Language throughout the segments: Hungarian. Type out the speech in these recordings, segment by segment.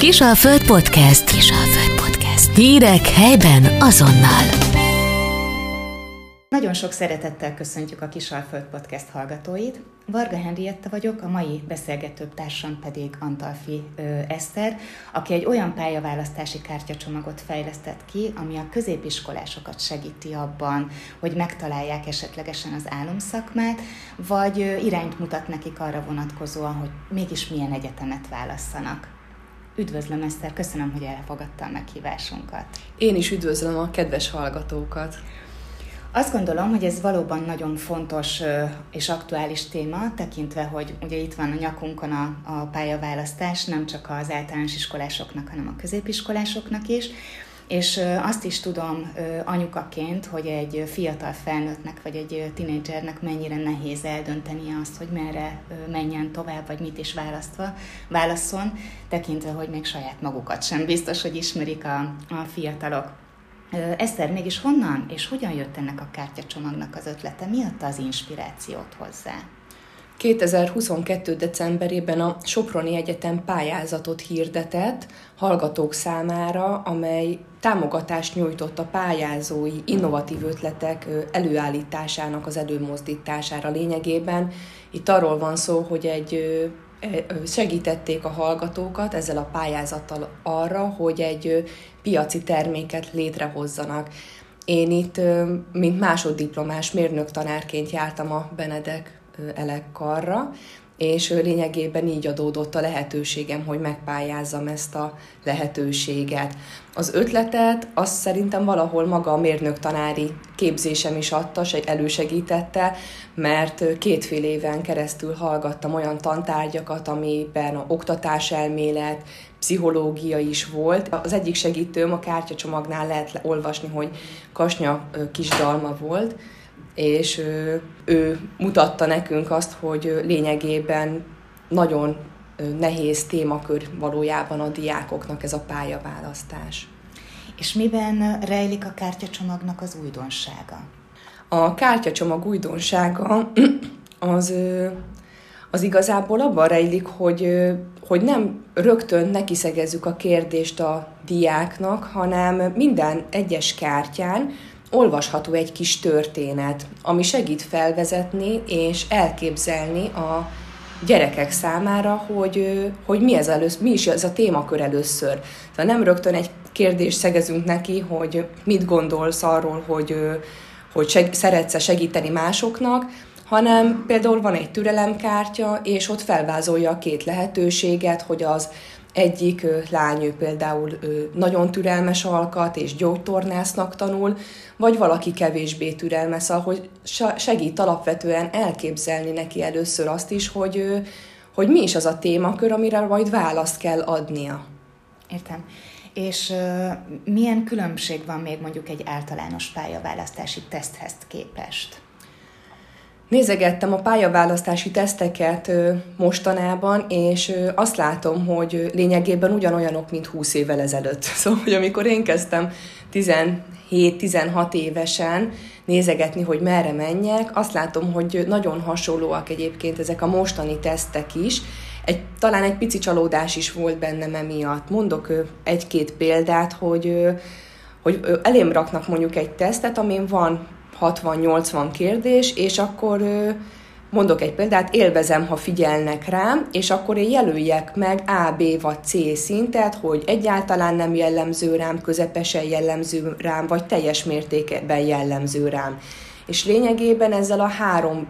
Kisalföld Podcast. Kisalföld Podcast. Hírek helyben azonnal. Nagyon sok szeretettel köszöntjük a Kisalföld Podcast hallgatóit. Varga Henrietta vagyok, a mai beszélgető társam pedig Antalfi ö, Eszter, aki egy olyan pályaválasztási kártyacsomagot fejlesztett ki, ami a középiskolásokat segíti abban, hogy megtalálják esetlegesen az álomszakmát, vagy ö, irányt mutat nekik arra vonatkozóan, hogy mégis milyen egyetemet válasszanak. Üdvözlöm Eszter, köszönöm, hogy elfogadta a meghívásunkat. Én is üdvözlöm a kedves hallgatókat. Azt gondolom, hogy ez valóban nagyon fontos és aktuális téma, tekintve, hogy ugye itt van a nyakunkon a, a pályaválasztás, nem csak az általános iskolásoknak, hanem a középiskolásoknak is. És azt is tudom anyukaként, hogy egy fiatal felnőttnek vagy egy tinédzsernek mennyire nehéz eldönteni azt, hogy merre menjen tovább, vagy mit is választva, válaszol, tekintve, hogy még saját magukat sem biztos, hogy ismerik a, a fiatalok. Eszter, mégis honnan és hogyan jött ennek a kártyacsomagnak az ötlete? Mi adta az inspirációt hozzá? 2022. decemberében a Soproni Egyetem pályázatot hirdetett hallgatók számára, amely támogatást nyújtott a pályázói innovatív ötletek előállításának az előmozdítására lényegében. Itt arról van szó, hogy egy segítették a hallgatókat ezzel a pályázattal arra, hogy egy piaci terméket létrehozzanak. Én itt, mint másoddiplomás mérnök tanárként jártam a Benedek elekkarra, és lényegében így adódott a lehetőségem, hogy megpályázzam ezt a lehetőséget. Az ötletet azt szerintem valahol maga a mérnök tanári képzésem is adta, elősegítette, mert kétfél éven keresztül hallgattam olyan tantárgyakat, amiben a oktatáselmélet, pszichológia is volt. Az egyik segítőm a kártyacsomagnál lehet olvasni, hogy Kasnya kisdalma volt, és ő, ő mutatta nekünk azt, hogy lényegében nagyon nehéz témakör valójában a diákoknak ez a pályaválasztás. És miben rejlik a kártyacsomagnak az újdonsága? A kártyacsomag újdonsága az, az igazából abban rejlik, hogy, hogy nem rögtön nekiszegezzük a kérdést a diáknak, hanem minden egyes kártyán olvasható egy kis történet, ami segít felvezetni és elképzelni a gyerekek számára, hogy, hogy mi, ez elősz, mi is ez a témakör először. Szóval nem rögtön egy kérdést szegezünk neki, hogy mit gondolsz arról, hogy, hogy seg, szeretsz segíteni másoknak, hanem például van egy türelemkártya, és ott felvázolja a két lehetőséget, hogy az egyik lány ő például nagyon türelmes alkat és gyógytornásznak tanul, vagy valaki kevésbé türelmes, szóval hogy segít alapvetően elképzelni neki először azt is, hogy, hogy mi is az a témakör, amire majd választ kell adnia. Értem. És uh, milyen különbség van még mondjuk egy általános pályaválasztási teszthez képest? Nézegettem a pályaválasztási teszteket mostanában, és azt látom, hogy lényegében ugyanolyanok, mint 20 évvel ezelőtt. Szóval, hogy amikor én kezdtem 17-16 évesen nézegetni, hogy merre menjek, azt látom, hogy nagyon hasonlóak egyébként ezek a mostani tesztek is. Egy, talán egy pici csalódás is volt bennem emiatt. Mondok egy-két példát, hogy, hogy elém raknak mondjuk egy tesztet, amin van 60-80 kérdés, és akkor mondok egy példát, élvezem, ha figyelnek rám, és akkor én jelöljek meg A, B vagy C szintet, hogy egyáltalán nem jellemző rám, közepesen jellemző rám, vagy teljes mértékben jellemző rám. És lényegében ezzel a három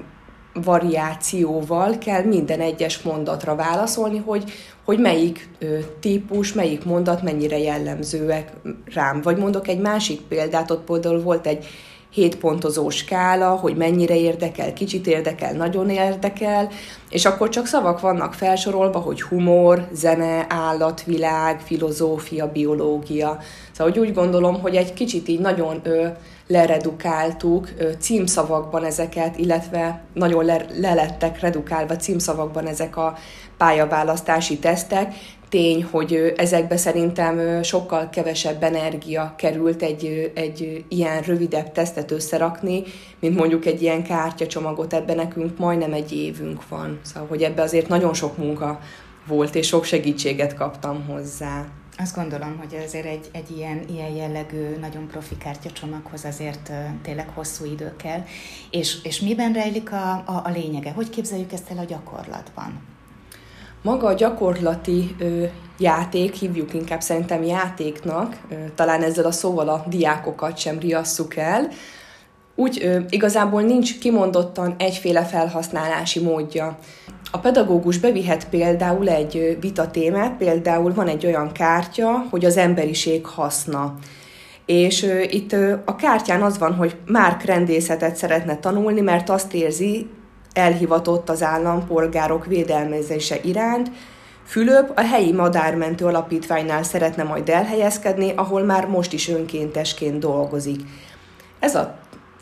variációval kell minden egyes mondatra válaszolni, hogy, hogy melyik ö, típus, melyik mondat mennyire jellemzőek rám. Vagy mondok egy másik példát, ott például volt egy hétpontozó skála, hogy mennyire érdekel, kicsit érdekel, nagyon érdekel, és akkor csak szavak vannak felsorolva, hogy humor, zene, állatvilág, filozófia, biológia. Szóval úgy gondolom, hogy egy kicsit így nagyon ö, leredukáltuk címszavakban ezeket, illetve nagyon le, lelettek redukálva címszavakban ezek a pályaválasztási tesztek, tény, hogy ezekbe szerintem sokkal kevesebb energia került egy, egy ilyen rövidebb tesztet összerakni, mint mondjuk egy ilyen kártyacsomagot, ebben nekünk majdnem egy évünk van. Szóval, hogy ebbe azért nagyon sok munka volt, és sok segítséget kaptam hozzá. Azt gondolom, hogy azért egy, egy ilyen, ilyen jellegű, nagyon profi kártyacsomaghoz azért tényleg hosszú idő kell. És, és miben rejlik a, a, a lényege? Hogy képzeljük ezt el a gyakorlatban? Maga a gyakorlati ö, játék, hívjuk inkább szerintem játéknak, ö, talán ezzel a szóval a diákokat sem riasszuk el, úgy ö, igazából nincs kimondottan egyféle felhasználási módja. A pedagógus bevihet például egy vita témát, például van egy olyan kártya, hogy az emberiség haszna. És ö, itt ö, a kártyán az van, hogy Márk rendészetet szeretne tanulni, mert azt érzi, elhivatott az állampolgárok védelmezése iránt, Fülöp a helyi madármentő alapítványnál szeretne majd elhelyezkedni, ahol már most is önkéntesként dolgozik. Ez a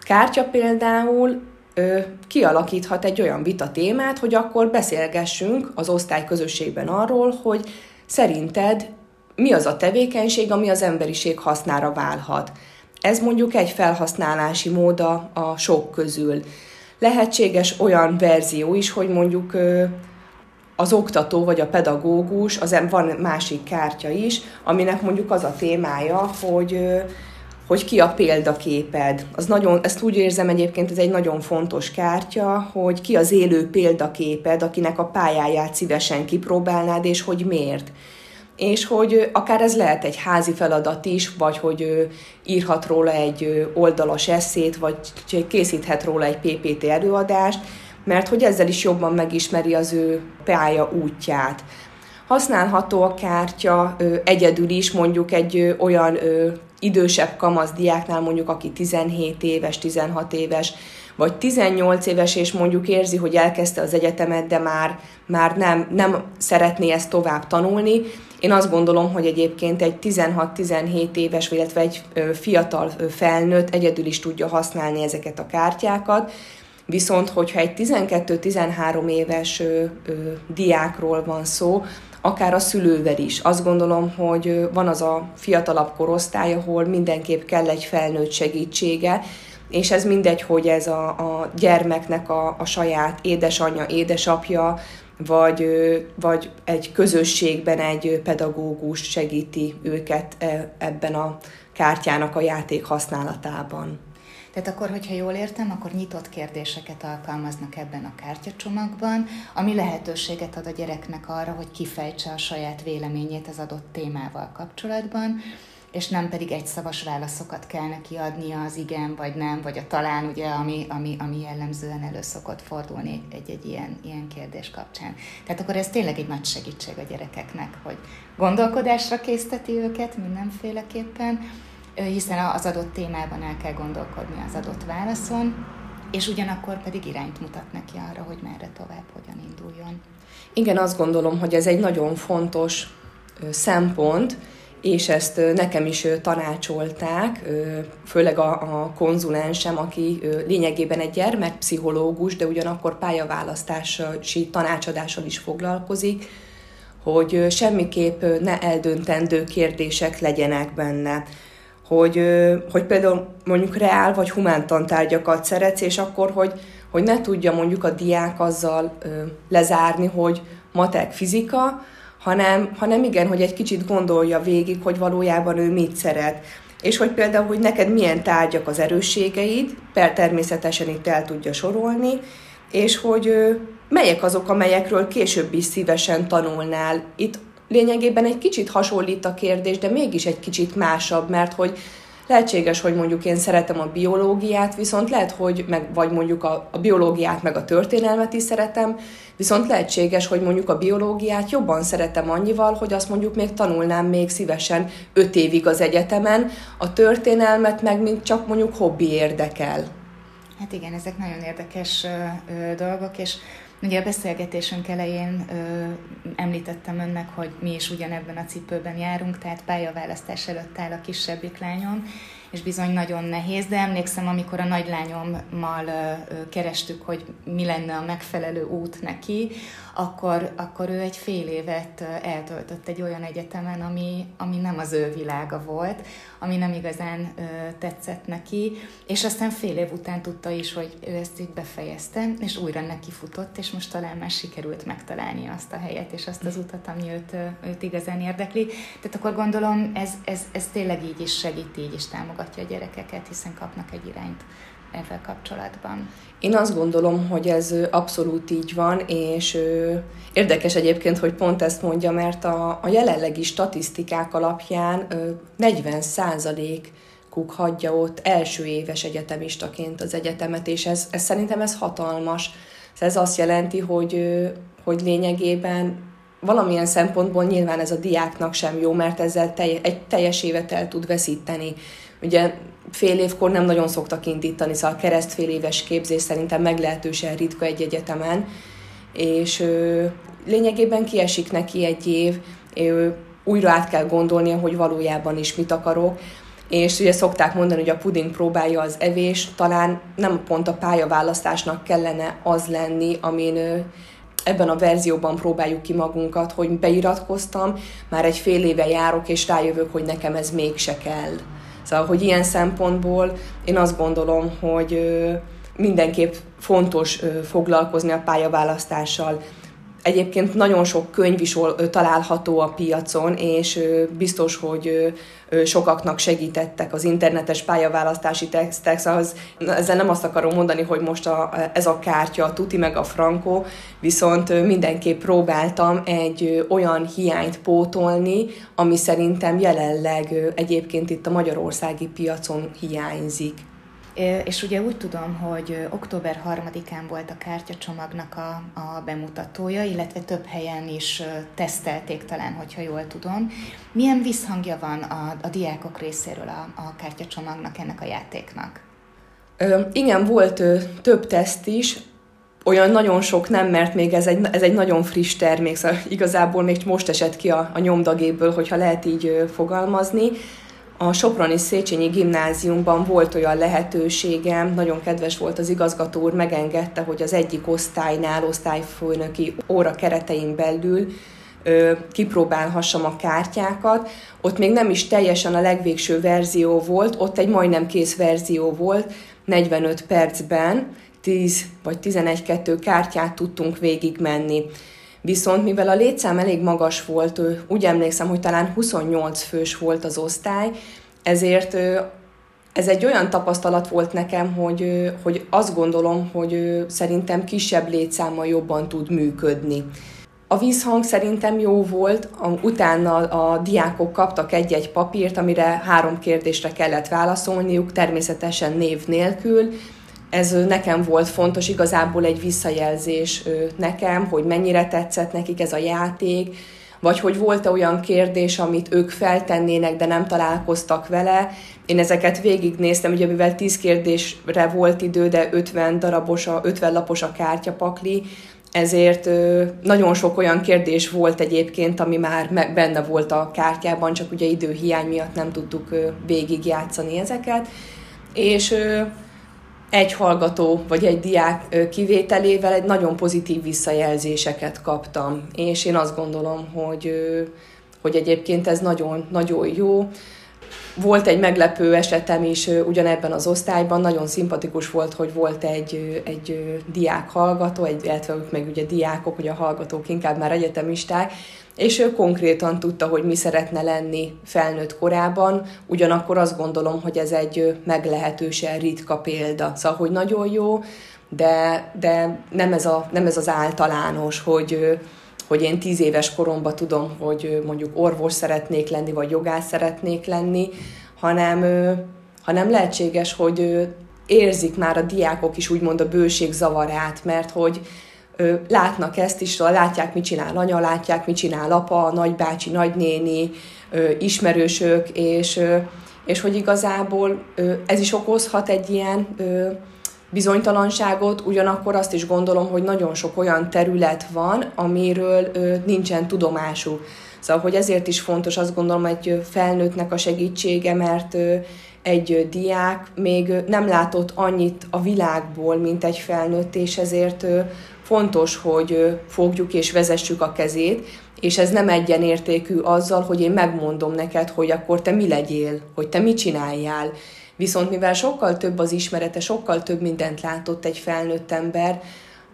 kártya például ö, kialakíthat egy olyan vita témát, hogy akkor beszélgessünk az osztály közösségben arról, hogy szerinted mi az a tevékenység, ami az emberiség hasznára válhat. Ez mondjuk egy felhasználási móda a sok közül. Lehetséges olyan verzió is, hogy mondjuk ö, az oktató vagy a pedagógus, az van másik kártya is, aminek mondjuk az a témája, hogy ö, hogy ki a példaképed. Az nagyon, ezt úgy érzem egyébként, ez egy nagyon fontos kártya, hogy ki az élő példaképed, akinek a pályáját szívesen kipróbálnád, és hogy miért. És hogy akár ez lehet egy házi feladat is, vagy hogy írhat róla egy oldalas eszét, vagy készíthet róla egy PPT előadást, mert hogy ezzel is jobban megismeri az ő pálya útját. Használható a kártya egyedül is, mondjuk egy olyan idősebb kamasz diáknál, mondjuk aki 17 éves, 16 éves, vagy 18 éves, és mondjuk érzi, hogy elkezdte az egyetemet, de már, már nem, nem szeretné ezt tovább tanulni. Én azt gondolom, hogy egyébként egy 16-17 éves, illetve egy fiatal felnőtt egyedül is tudja használni ezeket a kártyákat, Viszont, hogyha egy 12-13 éves ö, ö, diákról van szó, akár a szülővel is. Azt gondolom, hogy van az a fiatalabb korosztály, ahol mindenképp kell egy felnőtt segítsége, és ez mindegy, hogy ez a, a gyermeknek a, a saját édesanyja, édesapja, vagy, vagy egy közösségben egy pedagógus segíti őket e, ebben a kártyának a játék használatában. Tehát akkor, hogyha jól értem, akkor nyitott kérdéseket alkalmaznak ebben a kártyacsomagban, ami lehetőséget ad a gyereknek arra, hogy kifejtse a saját véleményét az adott témával kapcsolatban, és nem pedig egy szavas válaszokat kell neki adnia az igen vagy nem, vagy a talán, ugye, ami, ami, ami jellemzően elő szokott fordulni egy-egy ilyen, ilyen kérdés kapcsán. Tehát akkor ez tényleg egy nagy segítség a gyerekeknek, hogy gondolkodásra készteti őket mindenféleképpen, hiszen az adott témában el kell gondolkodni az adott válaszon, és ugyanakkor pedig irányt mutat neki arra, hogy merre tovább, hogyan induljon. Igen, azt gondolom, hogy ez egy nagyon fontos szempont, és ezt nekem is tanácsolták, főleg a, a konzulensem, aki lényegében egy gyermekpszichológus, de ugyanakkor pályaválasztási tanácsadással is foglalkozik, hogy semmiképp ne eldöntendő kérdések legyenek benne hogy, hogy például mondjuk reál vagy humántantárgyakat szeretsz, és akkor, hogy, hogy ne tudja mondjuk a diák azzal lezárni, hogy matek fizika, hanem, hanem igen, hogy egy kicsit gondolja végig, hogy valójában ő mit szeret. És hogy például, hogy neked milyen tárgyak az erősségeid, per természetesen itt el tudja sorolni, és hogy melyek azok, amelyekről később is szívesen tanulnál. Itt lényegében egy kicsit hasonlít a kérdés, de mégis egy kicsit másabb, mert hogy lehetséges, hogy mondjuk én szeretem a biológiát, viszont lehet, hogy meg, vagy mondjuk a, a biológiát meg a történelmet is szeretem, viszont lehetséges, hogy mondjuk a biológiát jobban szeretem annyival, hogy azt mondjuk még tanulnám még szívesen öt évig az egyetemen, a történelmet meg mint csak mondjuk hobbi érdekel. Hát igen, ezek nagyon érdekes ö, ö, dolgok, és Ugye a beszélgetésünk elején ö, említettem önnek, hogy mi is ugyanebben a cipőben járunk, tehát pályaválasztás előtt áll a kisebbik lányom, és bizony nagyon nehéz, de emlékszem, amikor a nagylányommal kerestük, hogy mi lenne a megfelelő út neki, akkor, akkor ő egy fél évet eltöltött egy olyan egyetemen, ami, ami nem az ő világa volt, ami nem igazán tetszett neki, és aztán fél év után tudta is, hogy ő ezt itt befejezte, és újra neki futott, és most talán már sikerült megtalálni azt a helyet, és azt az utat, ami őt, őt igazán érdekli. Tehát akkor gondolom, ez, ez, ez tényleg így is segít, így is támogatja a gyerekeket, hiszen kapnak egy irányt ezzel kapcsolatban. Én azt gondolom, hogy ez abszolút így van, és érdekes egyébként, hogy pont ezt mondja, mert a, a jelenlegi statisztikák alapján 40 kuk hagyja ott első éves egyetemistaként az egyetemet, és ez, ez szerintem ez hatalmas. Ez azt jelenti, hogy, hogy lényegében valamilyen szempontból nyilván ez a diáknak sem jó, mert ezzel telj, egy teljes évet el tud veszíteni. Ugye fél évkor nem nagyon szoktak indítani, szóval a keresztfél éves képzés szerintem meglehetősen ritka egy egyetemen, és ö, lényegében kiesik neki egy év, ö, újra át kell gondolnia, hogy valójában is mit akarok, és ugye szokták mondani, hogy a puding próbálja az evés, talán nem pont a pályaválasztásnak kellene az lenni, amin ö, ebben a verzióban próbáljuk ki magunkat, hogy beiratkoztam, már egy fél éve járok, és rájövök, hogy nekem ez mégse kell. Szóval, hogy ilyen szempontból én azt gondolom, hogy mindenképp fontos foglalkozni a pályaválasztással. Egyébként nagyon sok könyv is található a piacon, és biztos, hogy sokaknak segítettek az internetes pályaválasztási textek, szóval az, ezzel nem azt akarom mondani, hogy most a, ez a kártya a tuti meg a frankó, viszont mindenképp próbáltam egy olyan hiányt pótolni, ami szerintem jelenleg egyébként itt a magyarországi piacon hiányzik. És ugye úgy tudom, hogy október 3-án volt a kártyacsomagnak a, a bemutatója, illetve több helyen is tesztelték talán, hogyha jól tudom. Milyen visszhangja van a, a diákok részéről a, a kártyacsomagnak, ennek a játéknak? Ö, igen, volt ö, több teszt is, olyan nagyon sok nem, mert még ez egy, ez egy nagyon friss termék, szóval igazából még most esett ki a, a nyomdagéből, hogyha lehet így ö, fogalmazni a Soproni Széchenyi gimnáziumban volt olyan lehetőségem, nagyon kedves volt az igazgató úr, megengedte, hogy az egyik osztálynál, osztályfőnöki óra keretein belül kipróbálhassam a kártyákat. Ott még nem is teljesen a legvégső verzió volt, ott egy majdnem kész verzió volt, 45 percben 10 vagy 11-2 kártyát tudtunk végigmenni. Viszont mivel a létszám elég magas volt, úgy emlékszem, hogy talán 28 fős volt az osztály, ezért ez egy olyan tapasztalat volt nekem, hogy, hogy azt gondolom, hogy szerintem kisebb létszámmal jobban tud működni. A vízhang szerintem jó volt, utána a diákok kaptak egy-egy papírt, amire három kérdésre kellett válaszolniuk, természetesen név nélkül, ez nekem volt fontos, igazából egy visszajelzés nekem, hogy mennyire tetszett nekik ez a játék, vagy hogy volt-e olyan kérdés, amit ők feltennének, de nem találkoztak vele. Én ezeket végignéztem, ugye mivel 10 kérdésre volt idő, de 50 darabos, a, 50 lapos a kártyapakli, ezért nagyon sok olyan kérdés volt egyébként, ami már benne volt a kártyában, csak ugye időhiány miatt nem tudtuk végigjátszani ezeket. És egy hallgató vagy egy diák kivételével egy nagyon pozitív visszajelzéseket kaptam, és én azt gondolom, hogy, hogy egyébként ez nagyon, nagyon jó. Volt egy meglepő esetem is ugyanebben az osztályban, nagyon szimpatikus volt, hogy volt egy, egy diák hallgató, egy, illetve ők meg ugye diákok, ugye a hallgatók inkább már egyetemisták, és ő konkrétan tudta, hogy mi szeretne lenni felnőtt korában, ugyanakkor azt gondolom, hogy ez egy meglehetősen ritka példa. Szóval, hogy nagyon jó, de, de nem, ez a, nem ez az általános, hogy, hogy én tíz éves koromban tudom, hogy mondjuk orvos szeretnék lenni, vagy jogász szeretnék lenni, hanem, hanem lehetséges, hogy érzik már a diákok is úgymond a bőség zavarát, mert hogy látnak ezt is, látják, mit csinál anya, látják, mit csinál apa, nagybácsi, nagynéni, ismerősök, és, és hogy igazából ez is okozhat egy ilyen bizonytalanságot, ugyanakkor azt is gondolom, hogy nagyon sok olyan terület van, amiről nincsen tudomásuk. Szóval, hogy ezért is fontos azt gondolom egy felnőttnek a segítsége, mert egy diák még nem látott annyit a világból, mint egy felnőtt, és ezért fontos, hogy fogjuk és vezessük a kezét, és ez nem egyenértékű azzal, hogy én megmondom neked, hogy akkor te mi legyél, hogy te mit csináljál. Viszont mivel sokkal több az ismerete, sokkal több mindent látott egy felnőtt ember,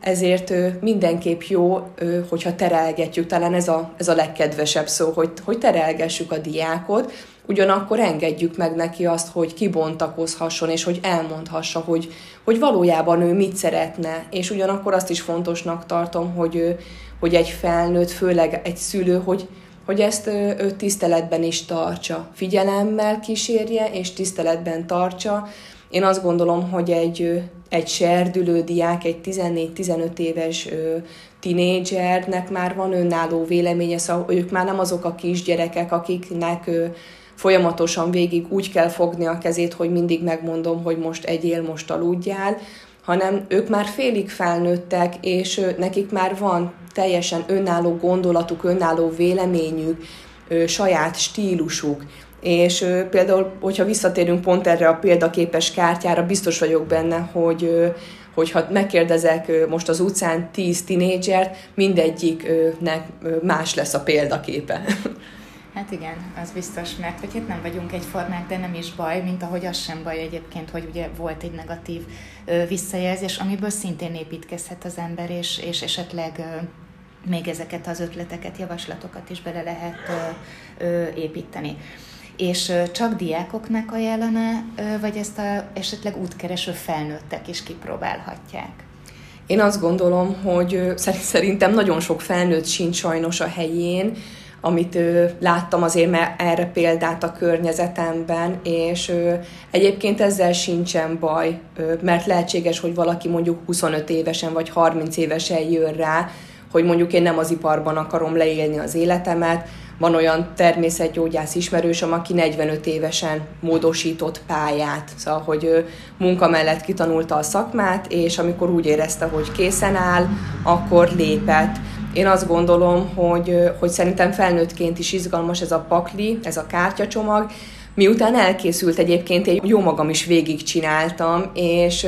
ezért mindenképp jó, hogyha terelgetjük, talán ez a, ez a legkedvesebb szó, hogy, hogy terelgessük a diákot, ugyanakkor engedjük meg neki azt, hogy kibontakozhasson, és hogy elmondhassa, hogy, hogy valójában ő mit szeretne, és ugyanakkor azt is fontosnak tartom, hogy, hogy egy felnőtt, főleg egy szülő, hogy, hogy ezt ő tiszteletben is tartsa, figyelemmel kísérje, és tiszteletben tartsa. Én azt gondolom, hogy egy, egy serdülő diák, egy 14-15 éves tinédzsernek már van önálló véleménye, szóval ők már nem azok a kisgyerekek, akiknek folyamatosan végig úgy kell fogni a kezét, hogy mindig megmondom, hogy most egyél, most aludjál, hanem ők már félig felnőttek, és nekik már van teljesen önálló gondolatuk, önálló véleményük, saját stílusuk. És például, hogyha visszatérünk pont erre a példaképes kártyára, biztos vagyok benne, hogy hogyha megkérdezek most az utcán tíz tinédzsert, mindegyiknek más lesz a példaképe. Hát igen, az biztos, mert hogy itt nem vagyunk egyformák, de nem is baj, mint ahogy az sem baj egyébként, hogy ugye volt egy negatív ö, visszajelzés, amiből szintén építkezhet az ember, és, és esetleg ö, még ezeket az ötleteket, javaslatokat is bele lehet ö, ö, építeni. És ö, csak diákoknak ajánlaná, ö, vagy ezt a esetleg útkereső felnőttek is kipróbálhatják? Én azt gondolom, hogy szerintem nagyon sok felnőtt sincs sajnos a helyén, amit ö, láttam azért mert erre példát a környezetemben, és ö, egyébként ezzel sincsen baj, mert lehetséges, hogy valaki mondjuk 25 évesen vagy 30 évesen jön rá, hogy mondjuk én nem az iparban akarom leélni az életemet, van olyan természetgyógyász ismerősöm, aki 45 évesen módosított pályát, szóval, hogy ő munka mellett kitanulta a szakmát, és amikor úgy érezte, hogy készen áll, akkor lépett. Én azt gondolom, hogy, hogy szerintem felnőttként is izgalmas ez a pakli, ez a kártyacsomag. Miután elkészült egyébként, én jó magam is végigcsináltam, és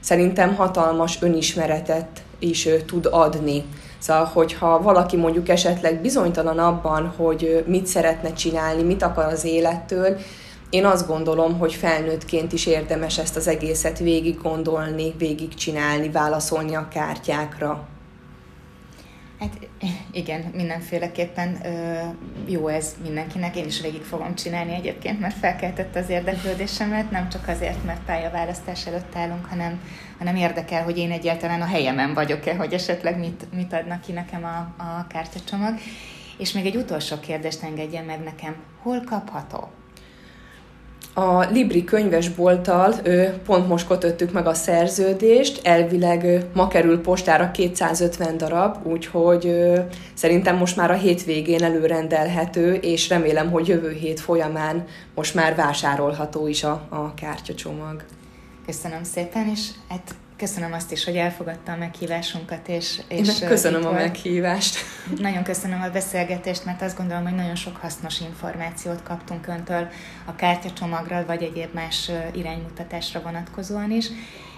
szerintem hatalmas önismeretet is tud adni. Szóval, hogyha valaki mondjuk esetleg bizonytalan abban, hogy mit szeretne csinálni, mit akar az élettől, én azt gondolom, hogy felnőttként is érdemes ezt az egészet végig gondolni, végig válaszolni a kártyákra. Hát igen, mindenféleképpen ö, jó ez mindenkinek. Én is végig fogom csinálni egyébként, mert felkeltett az érdeklődésemet, nem csak azért, mert pályaválasztás előtt állunk, hanem, hanem érdekel, hogy én egyáltalán a helyemen vagyok-e, hogy esetleg mit, mit adnak ki nekem a, a kártyacsomag. És még egy utolsó kérdést engedjen meg nekem. Hol kapható? A Libri könyvesbolttal pont most kötöttük meg a szerződést, elvileg ma kerül postára 250 darab, úgyhogy szerintem most már a hétvégén előrendelhető, és remélem, hogy jövő hét folyamán most már vásárolható is a, a kártyacsomag. Köszönöm szépen, és hát Köszönöm azt is, hogy elfogadta a meghívásunkat. És, és Én köszönöm a meghívást. Nagyon köszönöm a beszélgetést, mert azt gondolom, hogy nagyon sok hasznos információt kaptunk öntől a kártyacsomagra, vagy egyéb más iránymutatásra vonatkozóan is,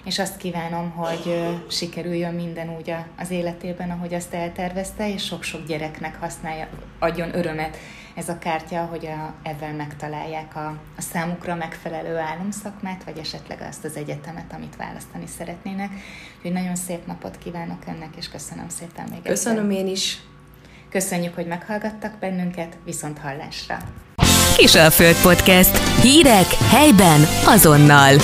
és azt kívánom, hogy sikerüljön minden úgy az életében, ahogy azt eltervezte, és sok-sok gyereknek használja, adjon örömet ez a kártya, hogy a, ezzel megtalálják a, a számukra megfelelő álomszakmát, vagy esetleg azt az egyetemet, amit választani szeretnének. Úgyhogy nagyon szép napot kívánok önnek, és köszönöm szépen még Köszönöm egyszer. én is. Köszönjük, hogy meghallgattak bennünket, viszont hallásra. Kisalföld Podcast. Hírek helyben azonnal.